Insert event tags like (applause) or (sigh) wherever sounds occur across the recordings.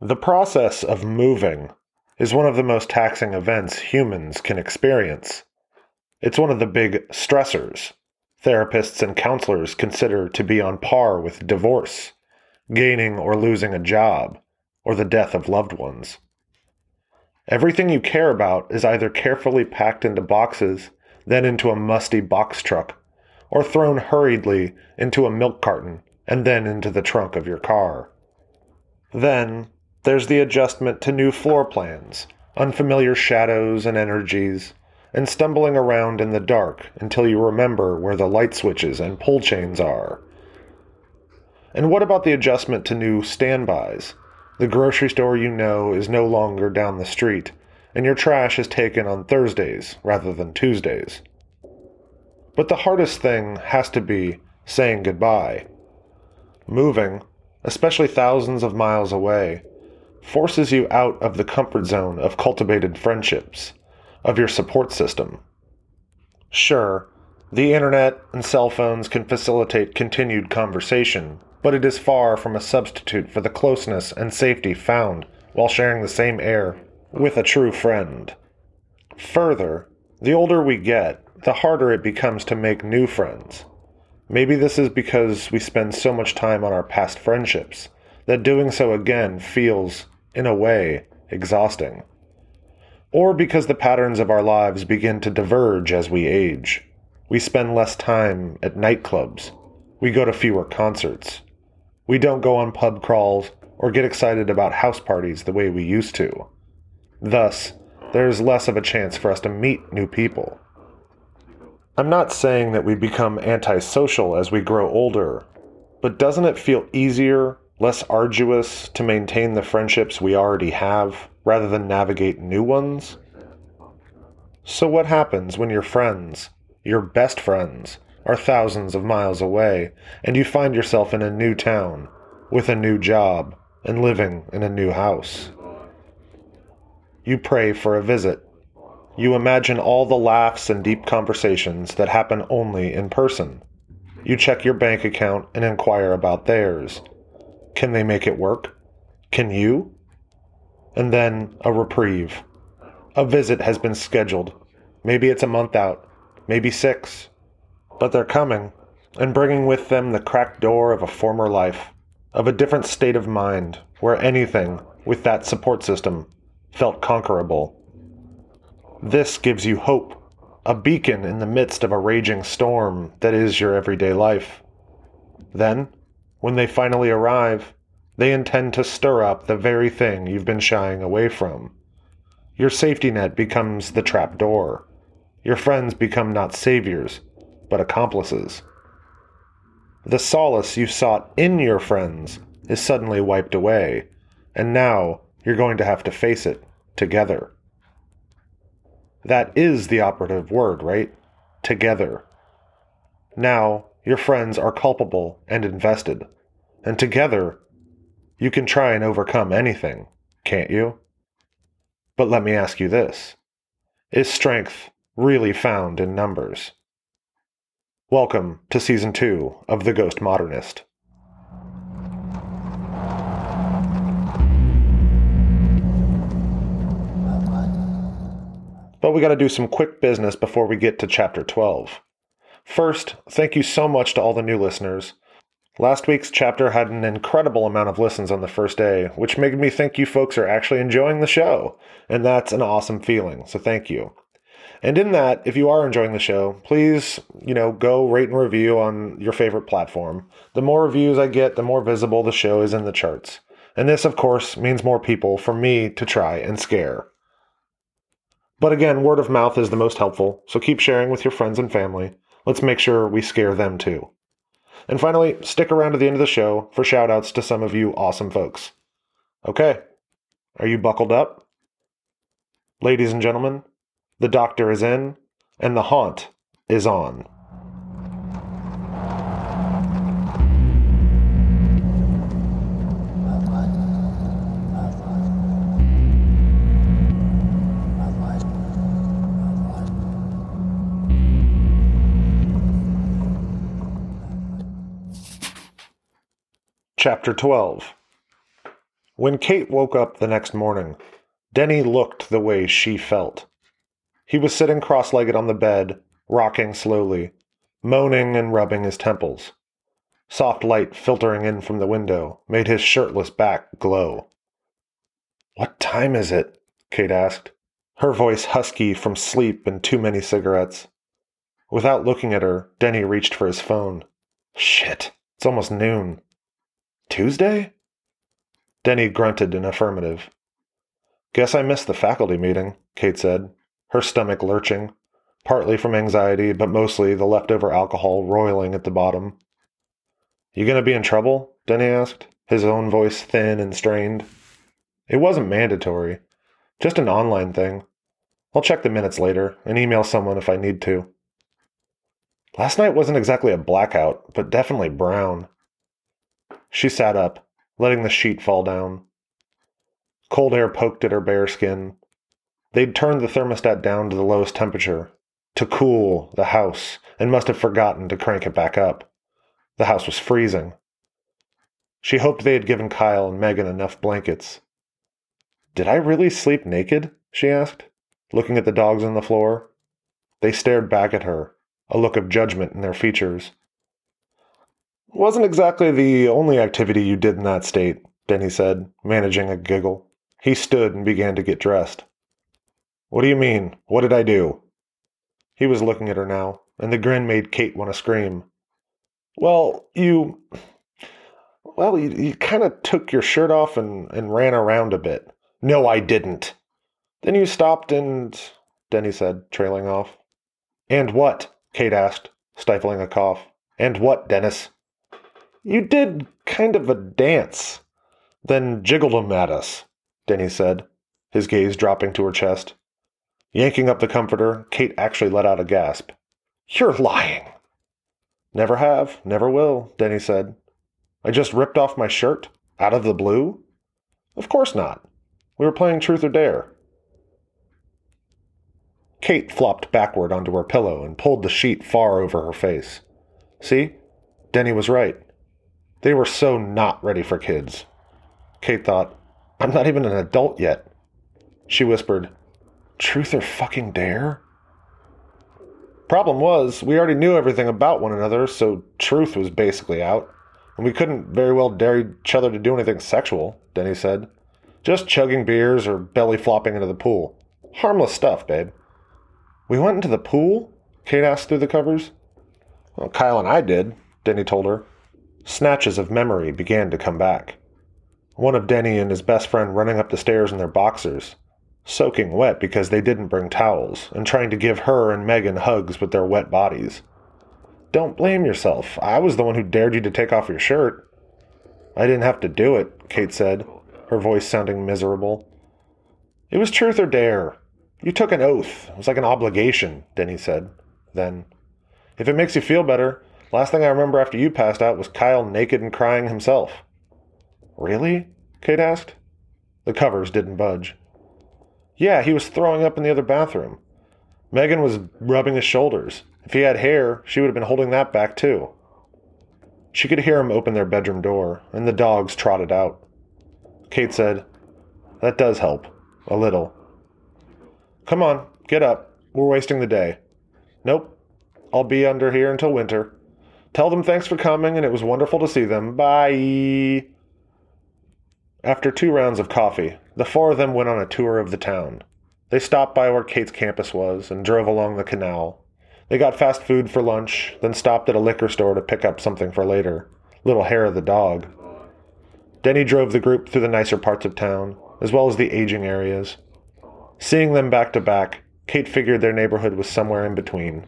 The process of moving is one of the most taxing events humans can experience. It's one of the big stressors therapists and counselors consider to be on par with divorce, gaining or losing a job, or the death of loved ones. Everything you care about is either carefully packed into boxes, then into a musty box truck, or thrown hurriedly into a milk carton and then into the trunk of your car. Then there's the adjustment to new floor plans, unfamiliar shadows and energies, and stumbling around in the dark until you remember where the light switches and pull chains are. And what about the adjustment to new standbys? The grocery store you know is no longer down the street, and your trash is taken on Thursdays rather than Tuesdays. But the hardest thing has to be saying goodbye. Moving, especially thousands of miles away, forces you out of the comfort zone of cultivated friendships, of your support system. Sure, the internet and cell phones can facilitate continued conversation, but it is far from a substitute for the closeness and safety found while sharing the same air with a true friend. Further, the older we get, the harder it becomes to make new friends. Maybe this is because we spend so much time on our past friendships that doing so again feels, in a way, exhausting. Or because the patterns of our lives begin to diverge as we age. We spend less time at nightclubs. We go to fewer concerts. We don't go on pub crawls or get excited about house parties the way we used to. Thus, there is less of a chance for us to meet new people. I'm not saying that we become antisocial as we grow older, but doesn't it feel easier, less arduous to maintain the friendships we already have rather than navigate new ones? So, what happens when your friends, your best friends, are thousands of miles away and you find yourself in a new town, with a new job, and living in a new house? You pray for a visit you imagine all the laughs and deep conversations that happen only in person. You check your bank account and inquire about theirs. Can they make it work? Can you? And then a reprieve. A visit has been scheduled. Maybe it's a month out, maybe six. But they're coming, and bringing with them the cracked door of a former life, of a different state of mind, where anything, with that support system, felt conquerable. This gives you hope, a beacon in the midst of a raging storm that is your everyday life. Then, when they finally arrive, they intend to stir up the very thing you've been shying away from. Your safety net becomes the trap door. Your friends become not saviors, but accomplices. The solace you sought in your friends is suddenly wiped away, and now you're going to have to face it together. That is the operative word, right? Together. Now, your friends are culpable and invested. And together, you can try and overcome anything, can't you? But let me ask you this Is strength really found in numbers? Welcome to Season 2 of The Ghost Modernist. But we got to do some quick business before we get to chapter 12. First, thank you so much to all the new listeners. Last week's chapter had an incredible amount of listens on the first day, which made me think you folks are actually enjoying the show. And that's an awesome feeling, so thank you. And in that, if you are enjoying the show, please, you know, go rate and review on your favorite platform. The more reviews I get, the more visible the show is in the charts. And this, of course, means more people for me to try and scare. But again, word of mouth is the most helpful, so keep sharing with your friends and family. Let's make sure we scare them too. And finally, stick around to the end of the show for shout outs to some of you awesome folks. Okay, are you buckled up? Ladies and gentlemen, the doctor is in, and the haunt is on. Chapter 12 When Kate woke up the next morning, Denny looked the way she felt. He was sitting cross legged on the bed, rocking slowly, moaning and rubbing his temples. Soft light filtering in from the window made his shirtless back glow. What time is it? Kate asked, her voice husky from sleep and too many cigarettes. Without looking at her, Denny reached for his phone. Shit, it's almost noon. Tuesday? Denny grunted an affirmative. Guess I missed the faculty meeting, Kate said, her stomach lurching, partly from anxiety, but mostly the leftover alcohol roiling at the bottom. You gonna be in trouble? Denny asked, his own voice thin and strained. It wasn't mandatory, just an online thing. I'll check the minutes later and email someone if I need to. Last night wasn't exactly a blackout, but definitely brown. She sat up, letting the sheet fall down. Cold air poked at her bare skin. They'd turned the thermostat down to the lowest temperature to cool the house and must have forgotten to crank it back up. The house was freezing. She hoped they had given Kyle and Megan enough blankets. Did I really sleep naked? she asked, looking at the dogs on the floor. They stared back at her, a look of judgment in their features. Wasn't exactly the only activity you did in that state, Denny said, managing a giggle. He stood and began to get dressed. What do you mean? What did I do? He was looking at her now, and the grin made Kate want to scream. Well, you. Well, you, you kind of took your shirt off and, and ran around a bit. No, I didn't. Then you stopped and. Denny said, trailing off. And what? Kate asked, stifling a cough. And what, Dennis? You did kind of a dance, then jiggled 'em at us, Denny said, his gaze dropping to her chest. Yanking up the comforter, Kate actually let out a gasp. You're lying. Never have, never will, Denny said. I just ripped off my shirt? Out of the blue? Of course not. We were playing Truth or Dare. Kate flopped backward onto her pillow and pulled the sheet far over her face. See? Denny was right. They were so not ready for kids. Kate thought, I'm not even an adult yet. She whispered, Truth or fucking dare? Problem was, we already knew everything about one another, so truth was basically out. And we couldn't very well dare each other to do anything sexual, Denny said. Just chugging beers or belly flopping into the pool. Harmless stuff, babe. We went into the pool? Kate asked through the covers. Well, Kyle and I did, Denny told her. Snatches of memory began to come back. One of Denny and his best friend running up the stairs in their boxers, soaking wet because they didn't bring towels, and trying to give her and Megan hugs with their wet bodies. Don't blame yourself. I was the one who dared you to take off your shirt. I didn't have to do it, Kate said, her voice sounding miserable. It was truth or dare. You took an oath. It was like an obligation, Denny said. Then, if it makes you feel better, Last thing I remember after you passed out was Kyle naked and crying himself. Really? Kate asked. The covers didn't budge. Yeah, he was throwing up in the other bathroom. Megan was rubbing his shoulders. If he had hair, she would have been holding that back too. She could hear him open their bedroom door, and the dogs trotted out. Kate said, That does help. A little. Come on, get up. We're wasting the day. Nope. I'll be under here until winter. Tell them thanks for coming and it was wonderful to see them. Bye. After two rounds of coffee, the four of them went on a tour of the town. They stopped by where Kate's campus was and drove along the canal. They got fast food for lunch, then stopped at a liquor store to pick up something for later. Little hair of the dog. Denny drove the group through the nicer parts of town, as well as the aging areas. Seeing them back to back, Kate figured their neighborhood was somewhere in between.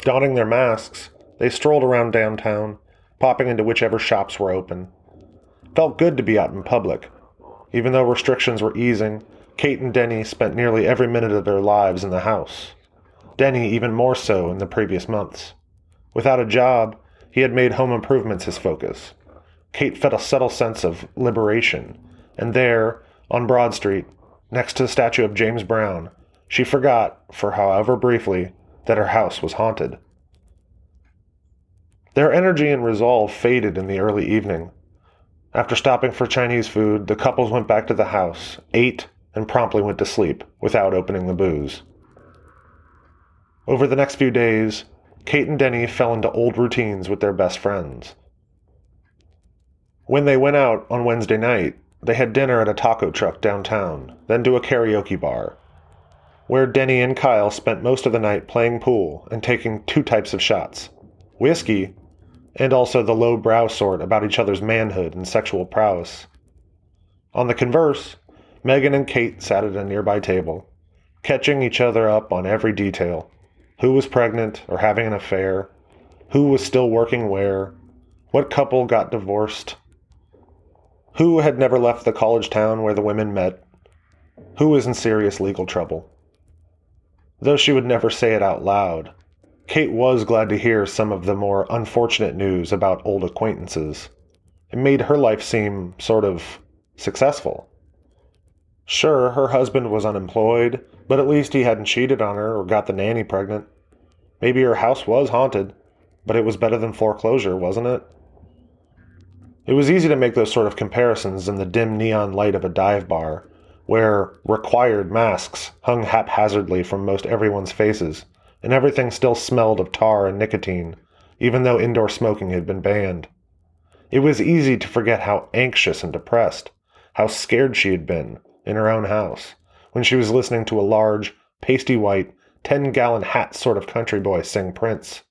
Donning their masks, they strolled around downtown, popping into whichever shops were open. Felt good to be out in public. Even though restrictions were easing, Kate and Denny spent nearly every minute of their lives in the house. Denny even more so in the previous months. Without a job, he had made home improvements his focus. Kate felt a subtle sense of liberation, and there, on Broad Street, next to the statue of James Brown, she forgot, for however briefly, that her house was haunted. Their energy and resolve faded in the early evening. After stopping for Chinese food, the couples went back to the house, ate, and promptly went to sleep without opening the booze. Over the next few days, Kate and Denny fell into old routines with their best friends. When they went out on Wednesday night, they had dinner at a taco truck downtown, then to a karaoke bar, where Denny and Kyle spent most of the night playing pool and taking two types of shots whiskey and also the low brow sort about each other's manhood and sexual prowess. On the converse, Megan and Kate sat at a nearby table, catching each other up on every detail. Who was pregnant or having an affair, who was still working where, what couple got divorced, who had never left the college town where the women met, who was in serious legal trouble. Though she would never say it out loud, Kate was glad to hear some of the more unfortunate news about old acquaintances. It made her life seem sort of successful. Sure, her husband was unemployed, but at least he hadn't cheated on her or got the nanny pregnant. Maybe her house was haunted, but it was better than foreclosure, wasn't it? It was easy to make those sort of comparisons in the dim neon light of a dive bar, where required masks hung haphazardly from most everyone's faces and everything still smelled of tar and nicotine, even though indoor smoking had been banned. It was easy to forget how anxious and depressed, how scared she had been in her own house when she was listening to a large, pasty white, ten gallon hat sort of country boy sing Prince.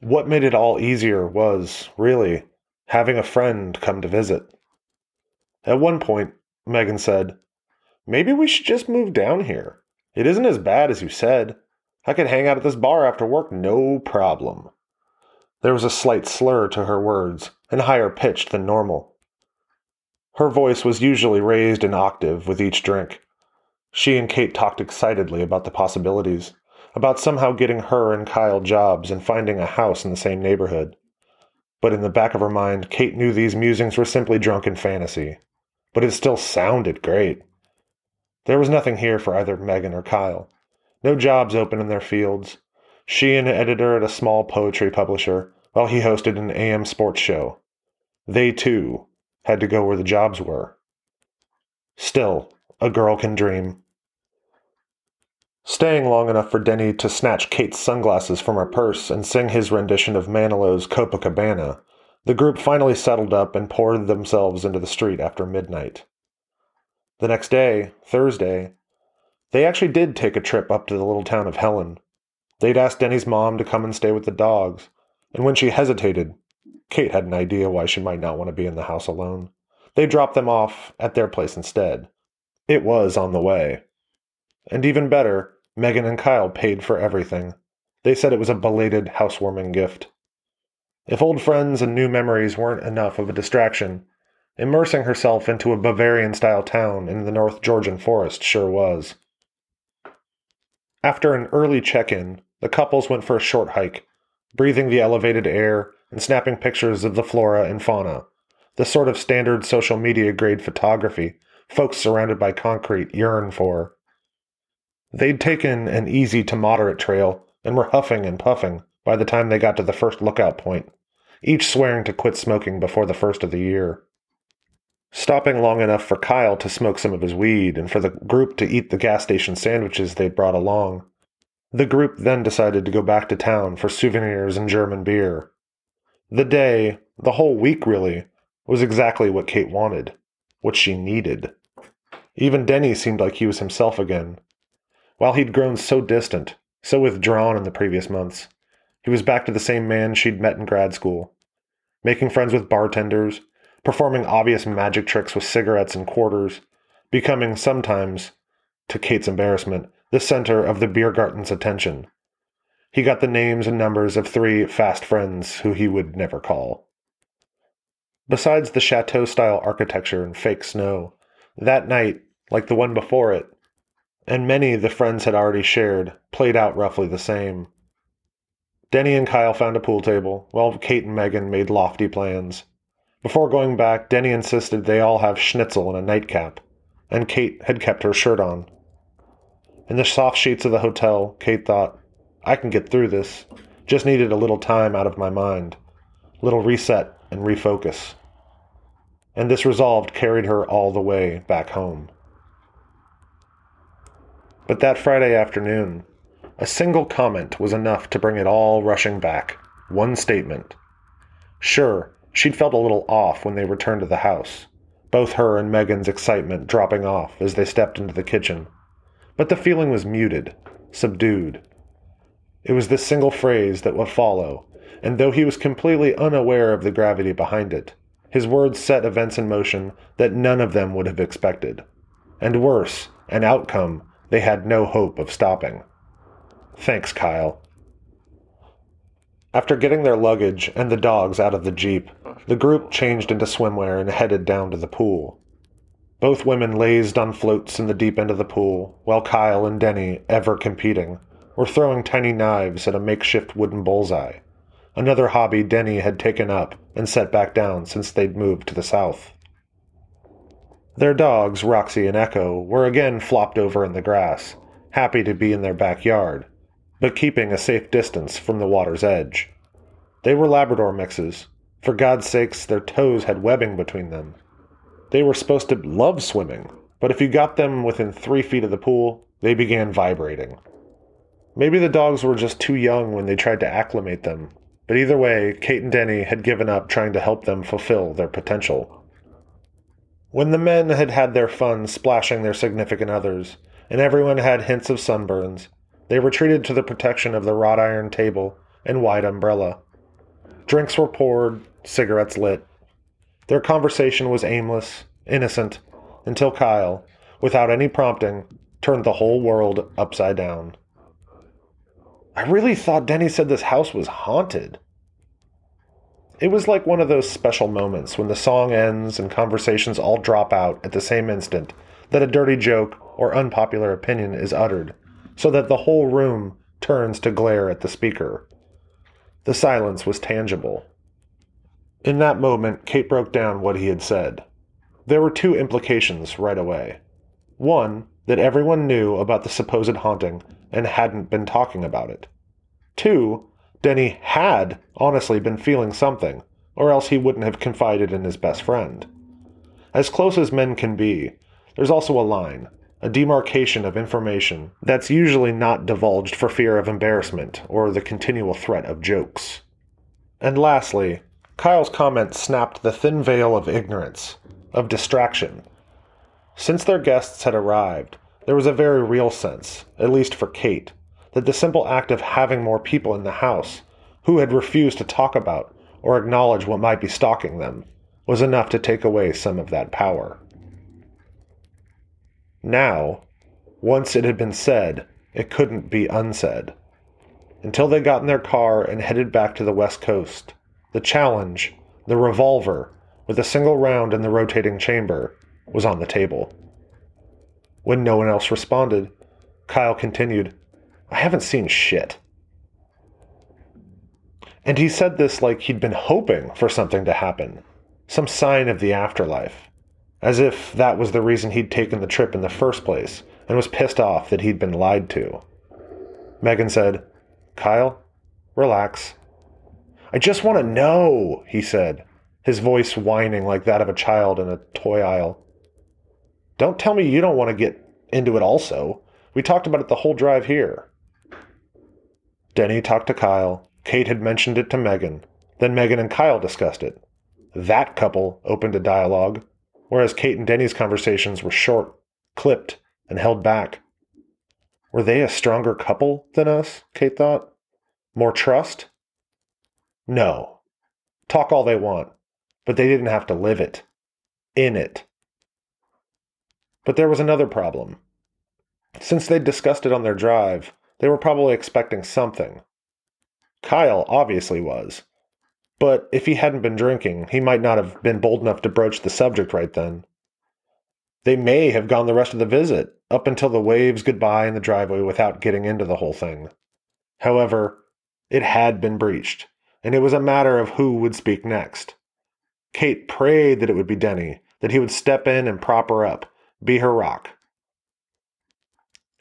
What made it all easier was, really, having a friend come to visit. At one point, Megan said, Maybe we should just move down here. It isn't as bad as you said. I could hang out at this bar after work, no problem. There was a slight slur to her words, and higher pitched than normal. Her voice was usually raised an octave with each drink. She and Kate talked excitedly about the possibilities, about somehow getting her and Kyle jobs and finding a house in the same neighborhood. But in the back of her mind, Kate knew these musings were simply drunken fantasy. But it still sounded great. There was nothing here for either Megan or Kyle. No jobs open in their fields. She an editor at a small poetry publisher, while he hosted an AM sports show. They, too, had to go where the jobs were. Still, a girl can dream. Staying long enough for Denny to snatch Kate's sunglasses from her purse and sing his rendition of Manilow's Copacabana, the group finally settled up and poured themselves into the street after midnight. The next day, Thursday, they actually did take a trip up to the little town of Helen. They'd asked Denny's mom to come and stay with the dogs, and when she hesitated, Kate had an idea why she might not want to be in the house alone. They dropped them off at their place instead. It was on the way. And even better, Megan and Kyle paid for everything. They said it was a belated housewarming gift. If old friends and new memories weren't enough of a distraction, immersing herself into a Bavarian style town in the North Georgian forest sure was. After an early check in, the couples went for a short hike, breathing the elevated air and snapping pictures of the flora and fauna, the sort of standard social media grade photography folks surrounded by concrete yearn for. They'd taken an easy to moderate trail and were huffing and puffing by the time they got to the first lookout point, each swearing to quit smoking before the first of the year. Stopping long enough for Kyle to smoke some of his weed and for the group to eat the gas station sandwiches they'd brought along. The group then decided to go back to town for souvenirs and German beer. The day, the whole week really, was exactly what Kate wanted, what she needed. Even Denny seemed like he was himself again. While he'd grown so distant, so withdrawn in the previous months, he was back to the same man she'd met in grad school, making friends with bartenders, performing obvious magic tricks with cigarettes and quarters, becoming sometimes, to Kate's embarrassment, the center of the Biergarten's attention. He got the names and numbers of three fast friends who he would never call. Besides the chateau style architecture and fake snow, that night, like the one before it, and many the friends had already shared, played out roughly the same. Denny and Kyle found a pool table, while Kate and Megan made lofty plans. Before going back, Denny insisted they all have schnitzel and a nightcap, and Kate had kept her shirt on. In the soft sheets of the hotel, Kate thought, I can get through this. Just needed a little time out of my mind, little reset and refocus. and this resolve carried her all the way back home. But that Friday afternoon, a single comment was enough to bring it all rushing back. One statement. Sure, she'd felt a little off when they returned to the house, both her and Megan's excitement dropping off as they stepped into the kitchen. But the feeling was muted, subdued. It was this single phrase that would follow, and though he was completely unaware of the gravity behind it, his words set events in motion that none of them would have expected. And worse, an outcome they had no hope of stopping. Thanks, Kyle. After getting their luggage and the dogs out of the Jeep, the group changed into swimwear and headed down to the pool. Both women lazed on floats in the deep end of the pool, while Kyle and Denny, ever competing, were throwing tiny knives at a makeshift wooden bullseye, another hobby Denny had taken up and set back down since they'd moved to the south. Their dogs, Roxy and Echo, were again flopped over in the grass, happy to be in their backyard, but keeping a safe distance from the water's edge. They were Labrador mixes. For God's sakes, their toes had webbing between them. They were supposed to love swimming, but if you got them within three feet of the pool, they began vibrating. Maybe the dogs were just too young when they tried to acclimate them, but either way, Kate and Denny had given up trying to help them fulfill their potential. When the men had had their fun splashing their significant others, and everyone had hints of sunburns, they retreated to the protection of the wrought iron table and wide umbrella. Drinks were poured, cigarettes lit. Their conversation was aimless, innocent, until Kyle, without any prompting, turned the whole world upside down. I really thought Denny said this house was haunted. It was like one of those special moments when the song ends and conversations all drop out at the same instant that a dirty joke or unpopular opinion is uttered, so that the whole room turns to glare at the speaker. The silence was tangible. In that moment, Kate broke down what he had said. There were two implications right away. One, that everyone knew about the supposed haunting and hadn't been talking about it. Two, Denny had honestly been feeling something, or else he wouldn't have confided in his best friend. As close as men can be, there's also a line, a demarcation of information that's usually not divulged for fear of embarrassment or the continual threat of jokes. And lastly, Kyle's comment snapped the thin veil of ignorance, of distraction. Since their guests had arrived, there was a very real sense, at least for Kate, that the simple act of having more people in the house who had refused to talk about or acknowledge what might be stalking them was enough to take away some of that power. Now, once it had been said, it couldn't be unsaid. Until they got in their car and headed back to the west coast, the challenge, the revolver, with a single round in the rotating chamber, was on the table. When no one else responded, Kyle continued, I haven't seen shit. And he said this like he'd been hoping for something to happen, some sign of the afterlife, as if that was the reason he'd taken the trip in the first place and was pissed off that he'd been lied to. Megan said, Kyle, relax. I just want to know, he said, his voice whining like that of a child in a toy aisle. Don't tell me you don't want to get into it also. We talked about it the whole drive here. Denny talked to Kyle. Kate had mentioned it to Megan. Then Megan and Kyle discussed it. That couple opened a dialogue, whereas Kate and Denny's conversations were short, clipped, and held back. Were they a stronger couple than us? Kate thought. More trust? No. Talk all they want, but they didn't have to live it. In it. But there was another problem. Since they'd discussed it on their drive, they were probably expecting something. Kyle obviously was. But if he hadn't been drinking, he might not have been bold enough to broach the subject right then. They may have gone the rest of the visit, up until the waves goodbye in the driveway without getting into the whole thing. However, it had been breached, and it was a matter of who would speak next. Kate prayed that it would be Denny, that he would step in and prop her up, be her rock.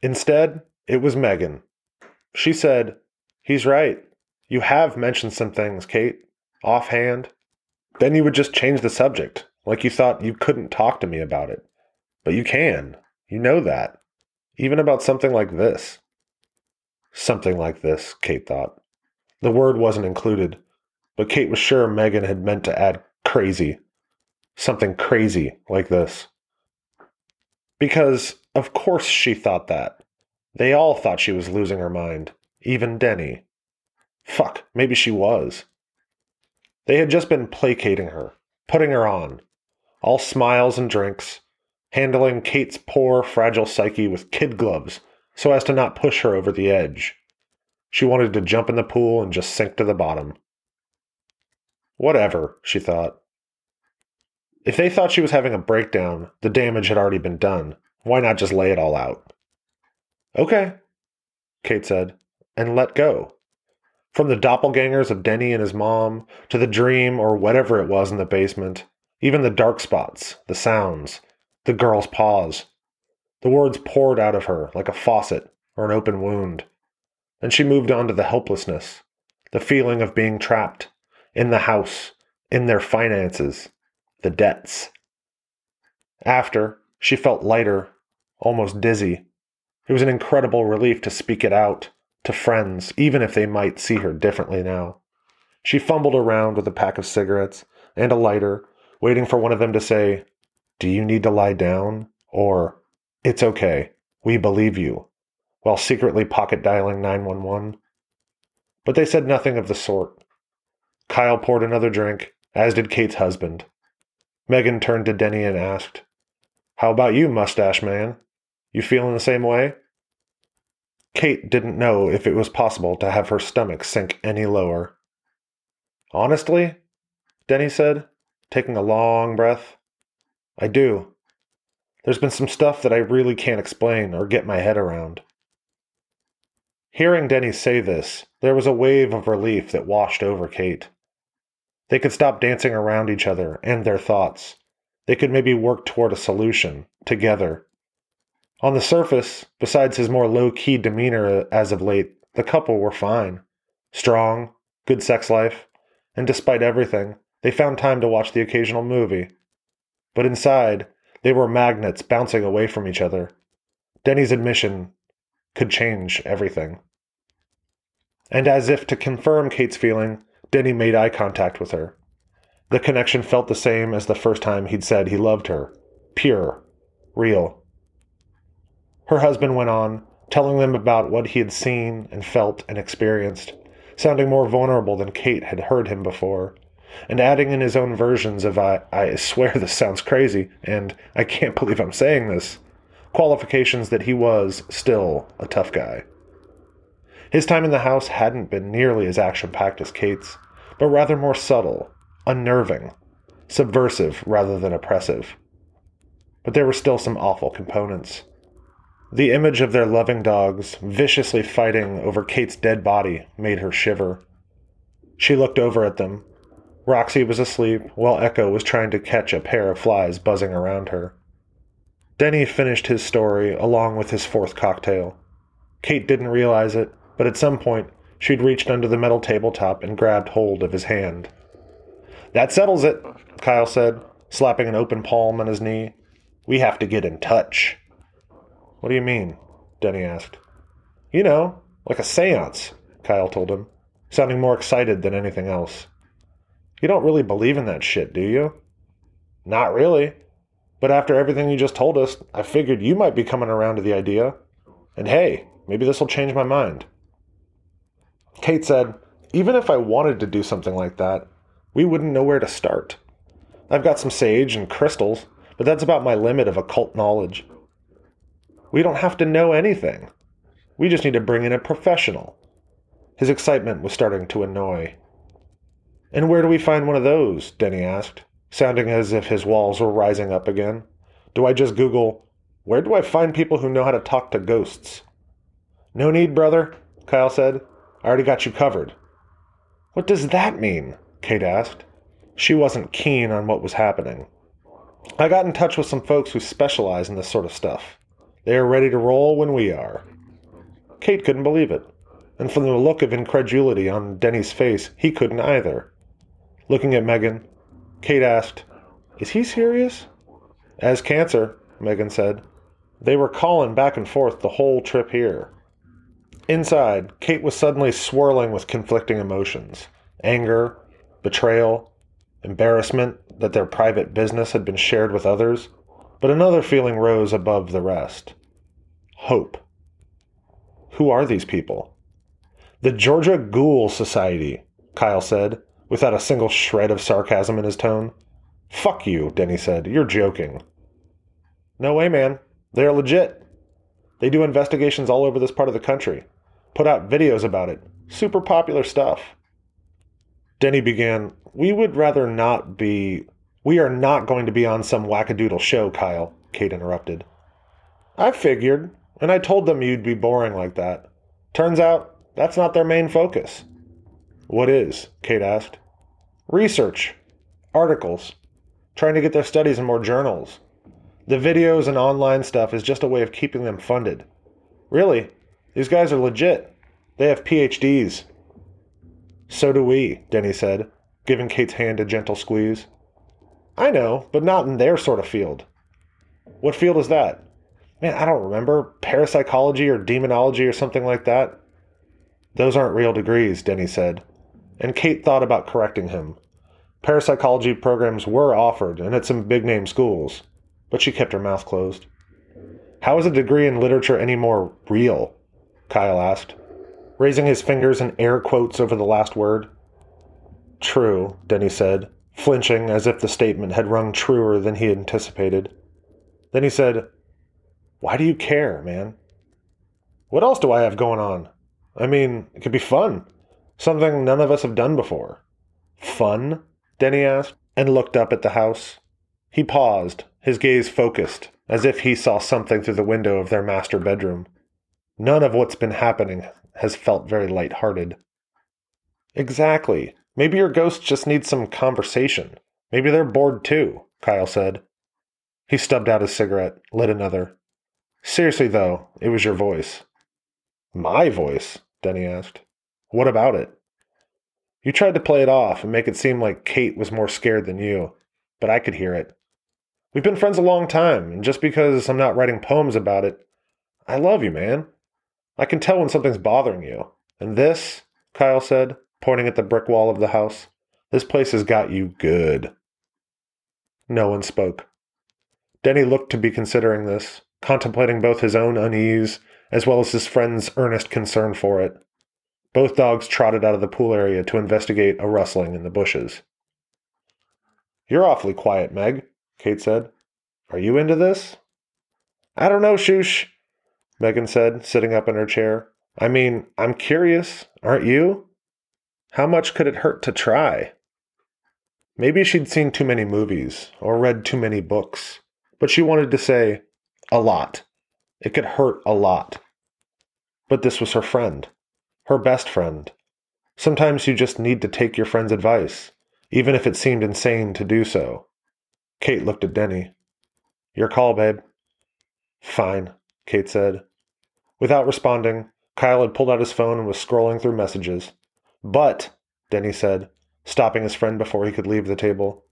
Instead, it was Megan. She said, He's right. You have mentioned some things, Kate, offhand. Then you would just change the subject, like you thought you couldn't talk to me about it. But you can. You know that. Even about something like this. Something like this, Kate thought. The word wasn't included, but Kate was sure Megan had meant to add crazy. Something crazy like this. Because, of course, she thought that. They all thought she was losing her mind, even Denny. Fuck, maybe she was. They had just been placating her, putting her on, all smiles and drinks, handling Kate's poor, fragile psyche with kid gloves so as to not push her over the edge. She wanted to jump in the pool and just sink to the bottom. Whatever, she thought. If they thought she was having a breakdown, the damage had already been done. Why not just lay it all out? Okay, Kate said, and let go. From the doppelgangers of Denny and his mom, to the dream or whatever it was in the basement, even the dark spots, the sounds, the girl's pause. The words poured out of her like a faucet or an open wound. And she moved on to the helplessness, the feeling of being trapped in the house, in their finances, the debts. After, she felt lighter, almost dizzy. It was an incredible relief to speak it out to friends, even if they might see her differently now. She fumbled around with a pack of cigarettes and a lighter, waiting for one of them to say, Do you need to lie down? or It's okay, we believe you, while secretly pocket dialing 911. But they said nothing of the sort. Kyle poured another drink, as did Kate's husband. Megan turned to Denny and asked, How about you, mustache man? You feeling the same way? Kate didn't know if it was possible to have her stomach sink any lower. Honestly, Denny said, taking a long breath, I do. There's been some stuff that I really can't explain or get my head around. Hearing Denny say this, there was a wave of relief that washed over Kate. They could stop dancing around each other and their thoughts. They could maybe work toward a solution, together, on the surface, besides his more low key demeanor as of late, the couple were fine. Strong, good sex life, and despite everything, they found time to watch the occasional movie. But inside, they were magnets bouncing away from each other. Denny's admission could change everything. And as if to confirm Kate's feeling, Denny made eye contact with her. The connection felt the same as the first time he'd said he loved her pure, real. Her husband went on, telling them about what he had seen and felt and experienced, sounding more vulnerable than Kate had heard him before, and adding in his own versions of I, I swear this sounds crazy, and I can't believe I'm saying this, qualifications that he was still a tough guy. His time in the house hadn't been nearly as action packed as Kate's, but rather more subtle, unnerving, subversive rather than oppressive. But there were still some awful components. The image of their loving dogs viciously fighting over Kate's dead body made her shiver. She looked over at them. Roxy was asleep, while Echo was trying to catch a pair of flies buzzing around her. Denny finished his story along with his fourth cocktail. Kate didn't realize it, but at some point she'd reached under the metal tabletop and grabbed hold of his hand. That settles it, Kyle said, slapping an open palm on his knee. We have to get in touch. What do you mean? Denny asked. You know, like a seance, Kyle told him, sounding more excited than anything else. You don't really believe in that shit, do you? Not really. But after everything you just told us, I figured you might be coming around to the idea. And hey, maybe this will change my mind. Kate said, Even if I wanted to do something like that, we wouldn't know where to start. I've got some sage and crystals, but that's about my limit of occult knowledge. We don't have to know anything. We just need to bring in a professional. His excitement was starting to annoy. And where do we find one of those? Denny asked, sounding as if his walls were rising up again. Do I just Google, where do I find people who know how to talk to ghosts? No need, brother, Kyle said. I already got you covered. What does that mean? Kate asked. She wasn't keen on what was happening. I got in touch with some folks who specialize in this sort of stuff. They are ready to roll when we are. Kate couldn't believe it, and from the look of incredulity on Denny's face, he couldn't either. Looking at Megan, Kate asked, Is he serious? As cancer, Megan said. They were calling back and forth the whole trip here. Inside, Kate was suddenly swirling with conflicting emotions anger, betrayal, embarrassment that their private business had been shared with others, but another feeling rose above the rest hope. Who are these people? The Georgia Ghoul Society, Kyle said, without a single shred of sarcasm in his tone. Fuck you, Denny said. You're joking. No way, man. They're legit. They do investigations all over this part of the country, put out videos about it. Super popular stuff. Denny began, We would rather not be. We are not going to be on some wackadoodle show, Kyle, Kate interrupted. I figured, and I told them you'd be boring like that. Turns out, that's not their main focus. What is? Kate asked. Research, articles, trying to get their studies in more journals. The videos and online stuff is just a way of keeping them funded. Really, these guys are legit. They have PhDs. So do we, Denny said, giving Kate's hand a gentle squeeze. I know, but not in their sort of field. What field is that? Man, I don't remember. Parapsychology or demonology or something like that? Those aren't real degrees, Denny said. And Kate thought about correcting him. Parapsychology programs were offered, and at some big name schools, but she kept her mouth closed. How is a degree in literature any more real? Kyle asked, raising his fingers in air quotes over the last word. True, Denny said, flinching as if the statement had rung truer than he had anticipated. Then he said, Why do you care, man? What else do I have going on? I mean, it could be fun. Something none of us have done before. Fun? Denny asked, and looked up at the house. He paused, his gaze focused, as if he saw something through the window of their master bedroom. None of what's been happening has felt very light-hearted. Exactly. Maybe your ghosts just need some conversation. Maybe they're bored too, Kyle said. He stubbed out his cigarette, lit another. Seriously, though, it was your voice. My voice? Denny asked. What about it? You tried to play it off and make it seem like Kate was more scared than you, but I could hear it. We've been friends a long time, and just because I'm not writing poems about it, I love you, man. I can tell when something's bothering you. And this, Kyle said, pointing at the brick wall of the house, this place has got you good. No one spoke. Denny looked to be considering this, contemplating both his own unease as well as his friend's earnest concern for it. Both dogs trotted out of the pool area to investigate a rustling in the bushes. You're awfully quiet, Meg, Kate said. Are you into this? I don't know, Shoosh, Megan said, sitting up in her chair. I mean, I'm curious, aren't you? How much could it hurt to try? Maybe she'd seen too many movies or read too many books, but she wanted to say, a lot. It could hurt a lot. But this was her friend, her best friend. Sometimes you just need to take your friend's advice, even if it seemed insane to do so. Kate looked at Denny. Your call, babe. Fine, Kate said. Without responding, Kyle had pulled out his phone and was scrolling through messages. But, Denny said, stopping his friend before he could leave the table,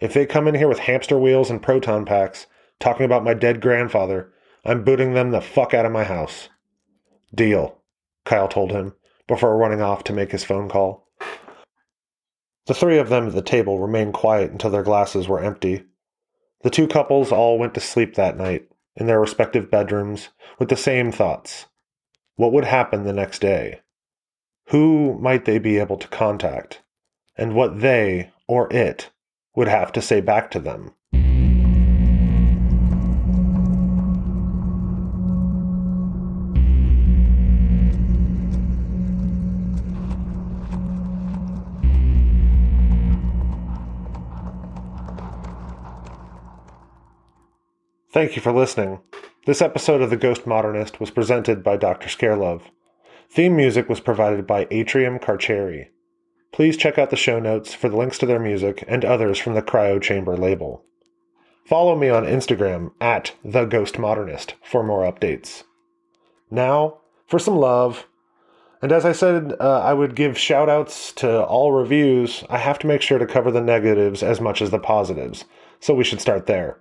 if they come in here with hamster wheels and proton packs, talking about my dead grandfather, I'm booting them the fuck out of my house. Deal, Kyle told him, before running off to make his phone call. The three of them at the table remained quiet until their glasses were empty. The two couples all went to sleep that night, in their respective bedrooms with the same thoughts. What would happen the next day? Who might they be able to contact? And what they, or it, would have to say back to them? Thank you for listening. This episode of The Ghost Modernist was presented by Dr. Scarelove. Theme music was provided by Atrium Carceri. Please check out the show notes for the links to their music and others from the Cryo Chamber label. Follow me on Instagram at The Ghost Modernist for more updates. Now, for some love. And as I said, uh, I would give shout outs to all reviews. I have to make sure to cover the negatives as much as the positives. So we should start there.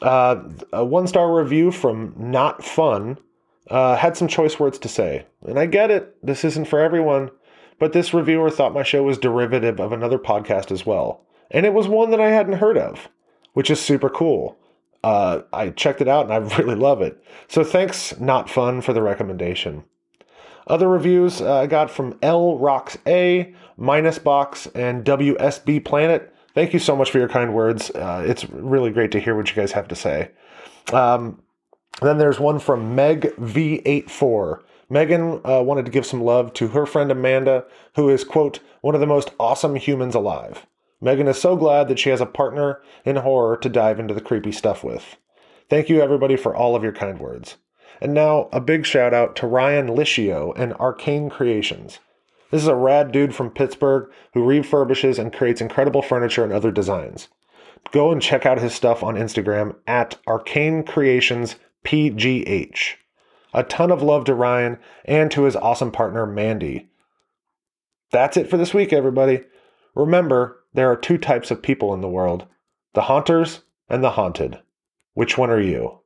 Uh, a one star review from Not Fun uh, had some choice words to say. And I get it, this isn't for everyone, but this reviewer thought my show was derivative of another podcast as well. And it was one that I hadn't heard of, which is super cool. Uh, I checked it out and I (laughs) really love it. So thanks, Not Fun, for the recommendation. Other reviews uh, I got from L Rocks A, Minus Box, and WSB Planet. Thank you so much for your kind words. Uh, it's really great to hear what you guys have to say. Um, then there's one from Meg V84. Megan uh, wanted to give some love to her friend Amanda, who is, quote, one of the most awesome humans alive. Megan is so glad that she has a partner in horror to dive into the creepy stuff with. Thank you, everybody, for all of your kind words. And now, a big shout out to Ryan Licio and Arcane Creations. This is a rad dude from Pittsburgh who refurbishes and creates incredible furniture and other designs. Go and check out his stuff on Instagram at Arcane Creations PGH. A ton of love to Ryan and to his awesome partner, Mandy. That's it for this week, everybody. Remember, there are two types of people in the world the haunters and the haunted. Which one are you?